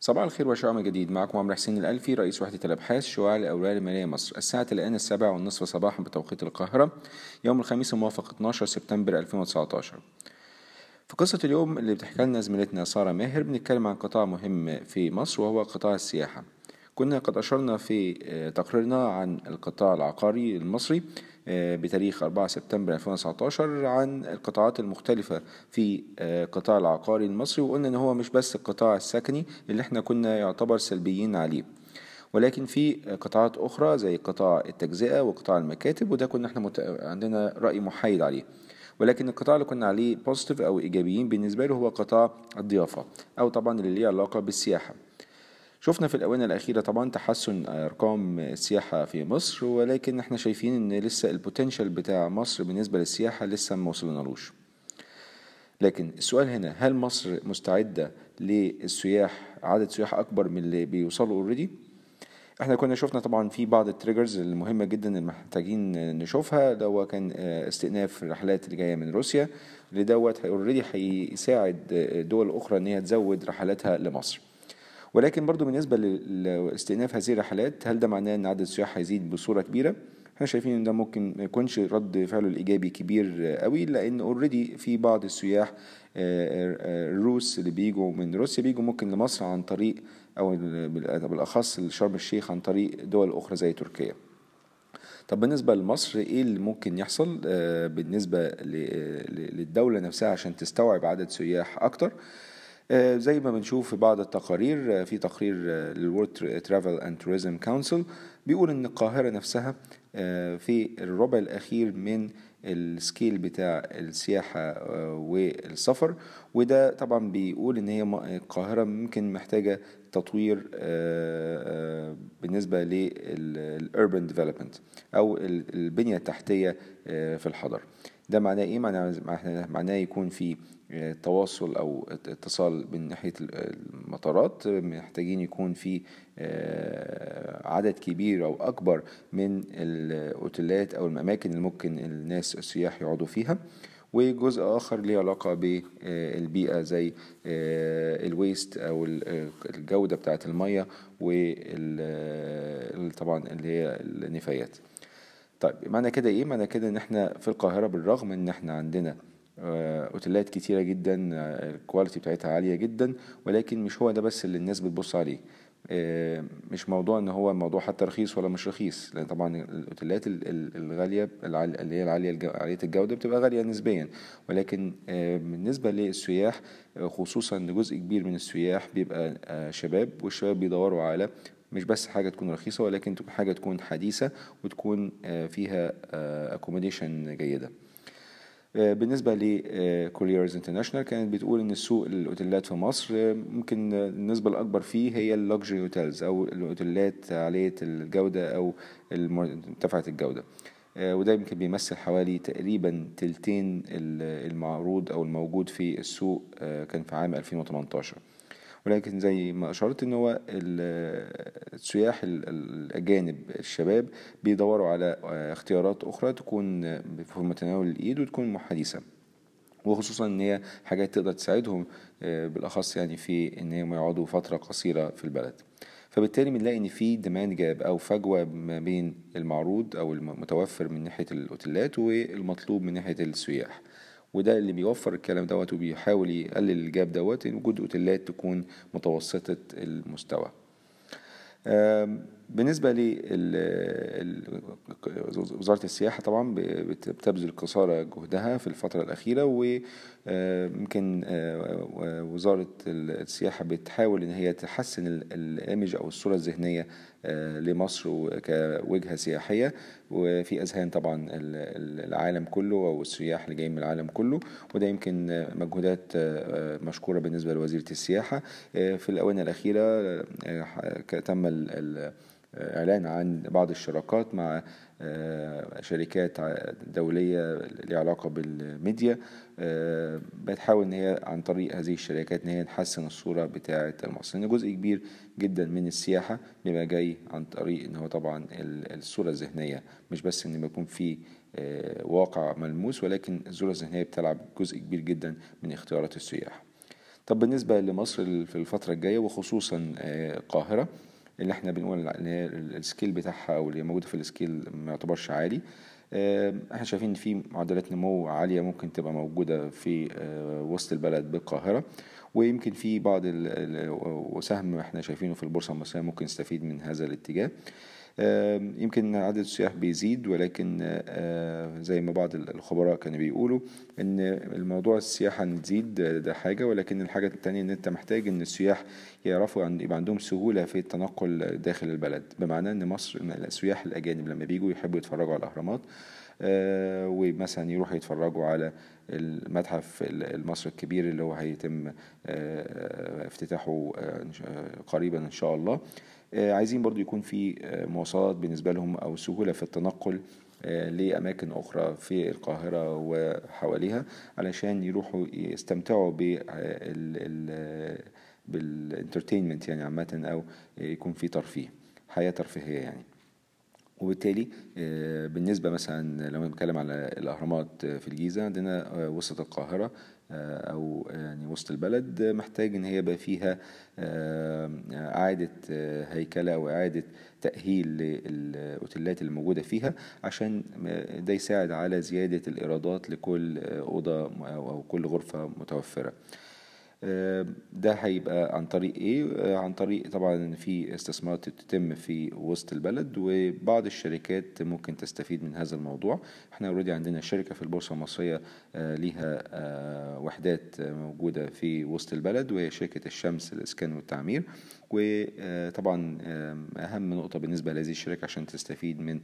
صباح الخير وشعم جديد؟ معكم عمرو حسين الألفي رئيس وحدة الأبحاث شعاع الأوراق المالية مصر. الساعة الآن السابعة والنصف صباحا بتوقيت القاهرة. يوم الخميس الموافق 12 سبتمبر 2019 في قصة اليوم اللي بتحكي لنا زميلتنا سارة ماهر بنتكلم عن قطاع مهم في مصر وهو قطاع السياحة. كنا قد أشرنا في تقريرنا عن القطاع العقاري المصري. بتاريخ 4 سبتمبر 2019 عن القطاعات المختلفة في القطاع العقاري المصري وقلنا إن هو مش بس القطاع السكني اللي إحنا كنا يعتبر سلبيين عليه. ولكن في قطاعات أخرى زي قطاع التجزئة وقطاع المكاتب وده كنا إحنا مت... عندنا رأي محايد عليه. ولكن القطاع اللي كنا عليه positive أو إيجابيين بالنسبة له هو قطاع الضيافة أو طبعا اللي ليه علاقة بالسياحة. شفنا في الآونة الأخيرة طبعا تحسن أرقام السياحة في مصر ولكن إحنا شايفين إن لسه ال potential بتاع مصر بالنسبة للسياحة لسه ما وصلنالوش. لكن السؤال هنا هل مصر مستعدة للسياح عدد سياح أكبر من اللي بيوصلوا already؟ إحنا كنا شفنا طبعا في بعض ال triggers المهمة جدا اللي محتاجين نشوفها ده هو كان استئناف الرحلات اللي جاية من روسيا. اللي دوت already هيساعد دول أخرى إن هي تزود رحلاتها لمصر. ولكن برضو بالنسبة لاستئناف هذه الرحلات هل ده معناه إن عدد السياح هيزيد بصورة كبيرة؟ إحنا شايفين إن ده ممكن ما يكونش رد فعله الإيجابي كبير قوي لأن already في بعض السياح الروس اللي بيجوا من روسيا بيجوا ممكن لمصر عن طريق أو بالأخص لشرم الشيخ عن طريق دول أخرى زي تركيا طب بالنسبة لمصر إيه اللي ممكن يحصل بالنسبة للدولة نفسها عشان تستوعب عدد سياح أكتر زي ما بنشوف في بعض التقارير في تقرير لل World Travel and Tourism Council بيقول إن القاهرة نفسها في الربع الأخير من ال scale بتاع السياحة والسفر. وده طبعا بيقول إن هي القاهرة ممكن محتاجة تطوير بالنسبة لل urban development أو البنية التحتية في الحضر. ده معناه إيه؟ معناه معناه يكون في تواصل أو اتصال من ناحية المطارات محتاجين يكون في عدد كبير أو أكبر من الأوتيلات أو الاماكن اللي ممكن الناس السياح يقعدوا فيها. وجزء آخر ليه علاقة بالبيئه زي ال waste أو الجودة بتاعة المية وطبعا اللي هي النفايات. طيب معنى كده إيه؟ معنى كده إن إحنا في القاهرة بالرغم إن إحنا عندنا أوتيلات كتيرة جدا ال quality بتاعتها عالية جدا ولكن مش هو ده بس اللي الناس بتبص عليه. مش موضوع إن هو الموضوع حتى رخيص ولا مش رخيص لأن طبعا الأوتيلات الغالية اللي هي العالية عالية الجودة بتبقى غالية نسبيا. ولكن بالنسبة للسياح خصوصا لجزء كبير من السياح بيبقى شباب والشباب بيدوروا على مش بس حاجة تكون رخيصة ولكن حاجة تكون حديثة وتكون فيها اكوموديشن جيدة. بالنسبة ل Colliers International كانت بتقول إن السوق الاوتيلات في مصر ممكن النسبة الأكبر فيه هي ال luxury hotels أو الأوتيلات عالية الجودة أو مرتفعة الجودة. وده يمكن بيمثل حوالي تقريبا تلتين المعروض أو الموجود في السوق كان في عام 2018 ولكن زي ما أشرت إن هو السياح الأجانب الشباب بيدوروا على اختيارات أخرى تكون في متناول الإيد وتكون حديثه وخصوصا إن هي حاجات تقدر تساعدهم بالأخص يعني في إن هم يقعدوا فترة قصيرة في البلد. فبالتالي بنلاقي إن في demand gap أو فجوة ما بين المعروض أو المتوفر من ناحية الأوتيلات والمطلوب من ناحية السياح. وده اللي بيوفر الكلام دوت وبيحاول يقلل ال gap دوت وجود اوتيلات تكون متوسطة المستوى. بالنسبة لوزارة السياحة طبعا بتبذل قصارى جهدها في الفترة الأخيرة ويمكن وزارة السياحة بتحاول إن هي تحسن الإيمج أو الصورة الذهنية لمصر كوجهة سياحية وفي أذهان طبعا العالم كله أو السياح اللي جايين من العالم كله وده يمكن مجهودات مشكورة بالنسبة لوزيرة السياحة. في الآونة الأخيرة تم إعلان عن بعض الشراكات مع شركات دولية ليها علاقة بالميديا. بتحاول إن هي عن طريق هذه الشركات إن هي تحسن الصورة بتاعة مصر لأن جزء كبير جدا من السياحة بيبقى جاي عن طريق إن هو طبعا الصورة الذهنية. مش بس إن يكون في واقع ملموس ولكن الصورة الذهنية بتلعب جزء كبير جدا من اختيارات السياح طب بالنسبة لمصر في الفترة الجاية وخصوصا القاهرة اللي إحنا بنقول ان هي ال scale بتاعها أو اللي موجودة في ال scale ما يعتبرش عالي. إحنا شايفين في معدلات نمو عالية ممكن تبقى موجودة في وسط البلد بالقاهرة. ويمكن في بعض وسهم إحنا شايفينه في البورصة المصرية ممكن يستفيد من هذا الاتجاه. يمكن عدد السياح بيزيد ولكن زي ما بعض الخبراء كانوا بيقولوا إن الموضوع السياحة إن تزيد ده حاجة ولكن الحاجة التانية إن أنت محتاج إن السياح يعرفوا يبقى عندهم سهولة في التنقل داخل البلد. بمعنى إن مصر السياح الأجانب لما بيجوا يحبوا يتفرجوا على الأهرامات ومثلا يروحوا يتفرجوا على المتحف المصري الكبير اللي هو هيتم افتتاحه قريبا إن شاء الله. عايزين برضو يكون في مواصلات بالنسبة لهم أو سهولة في التنقل لأماكن أخرى في القاهرة وحواليها علشان يروحوا يستمتعوا بال بالإنترتينمنت يعني عامة أو يكون في ترفيه حياة ترفيهية يعني. وبالتالي بالنسبة مثلا لو بنتكلم على الأهرامات في الجيزة عندنا وسط القاهرة أو يعني وسط البلد محتاج إن هي يبقى فيها إعادة هيكلة أو إعادة تأهيل للأوتيلات اللي موجودة فيها عشان ده يساعد على زيادة الإيرادات لكل أوضة أو كل غرفة متوفرة. ده هيبقى عن طريق إيه؟ عن طريق طبعا في استثمارات تتم في وسط البلد وبعض الشركات ممكن تستفيد من هذا الموضوع. إحنا اوريدي عندنا شركة في البورصة المصرية ليها وحدات موجودة في وسط البلد وهي شركة الشمس للاسكان والتعمير. وطبعا أهم نقطة بالنسبة لهذه الشركة عشان تستفيد من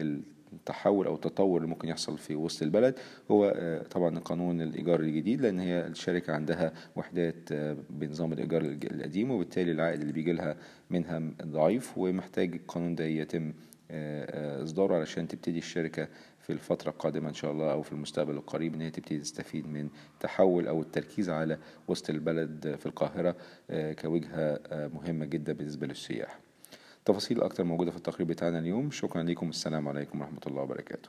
التحول أو التطور اللي ممكن يحصل في وسط البلد هو طبعا قانون الإيجار الجديد لأن هي الشركة عندها وحدات بنظام الإيجار القديم وبالتالي العائد اللي بيجي لها منها ضعيف ومحتاج القانون ده يتم إصداره علشان تبتدي الشركة في الفترة القادمة إن شاء الله أو في المستقبل القريب إن هي تبتدي تستفيد من تحول أو التركيز على وسط البلد في القاهرة كوجهة مهمة جدا بالنسبة للسياح. تفاصيل أكتر موجودة في التقرير بتاعنا اليوم. شكرا لكم. السلام عليكم ورحمة الله وبركاته.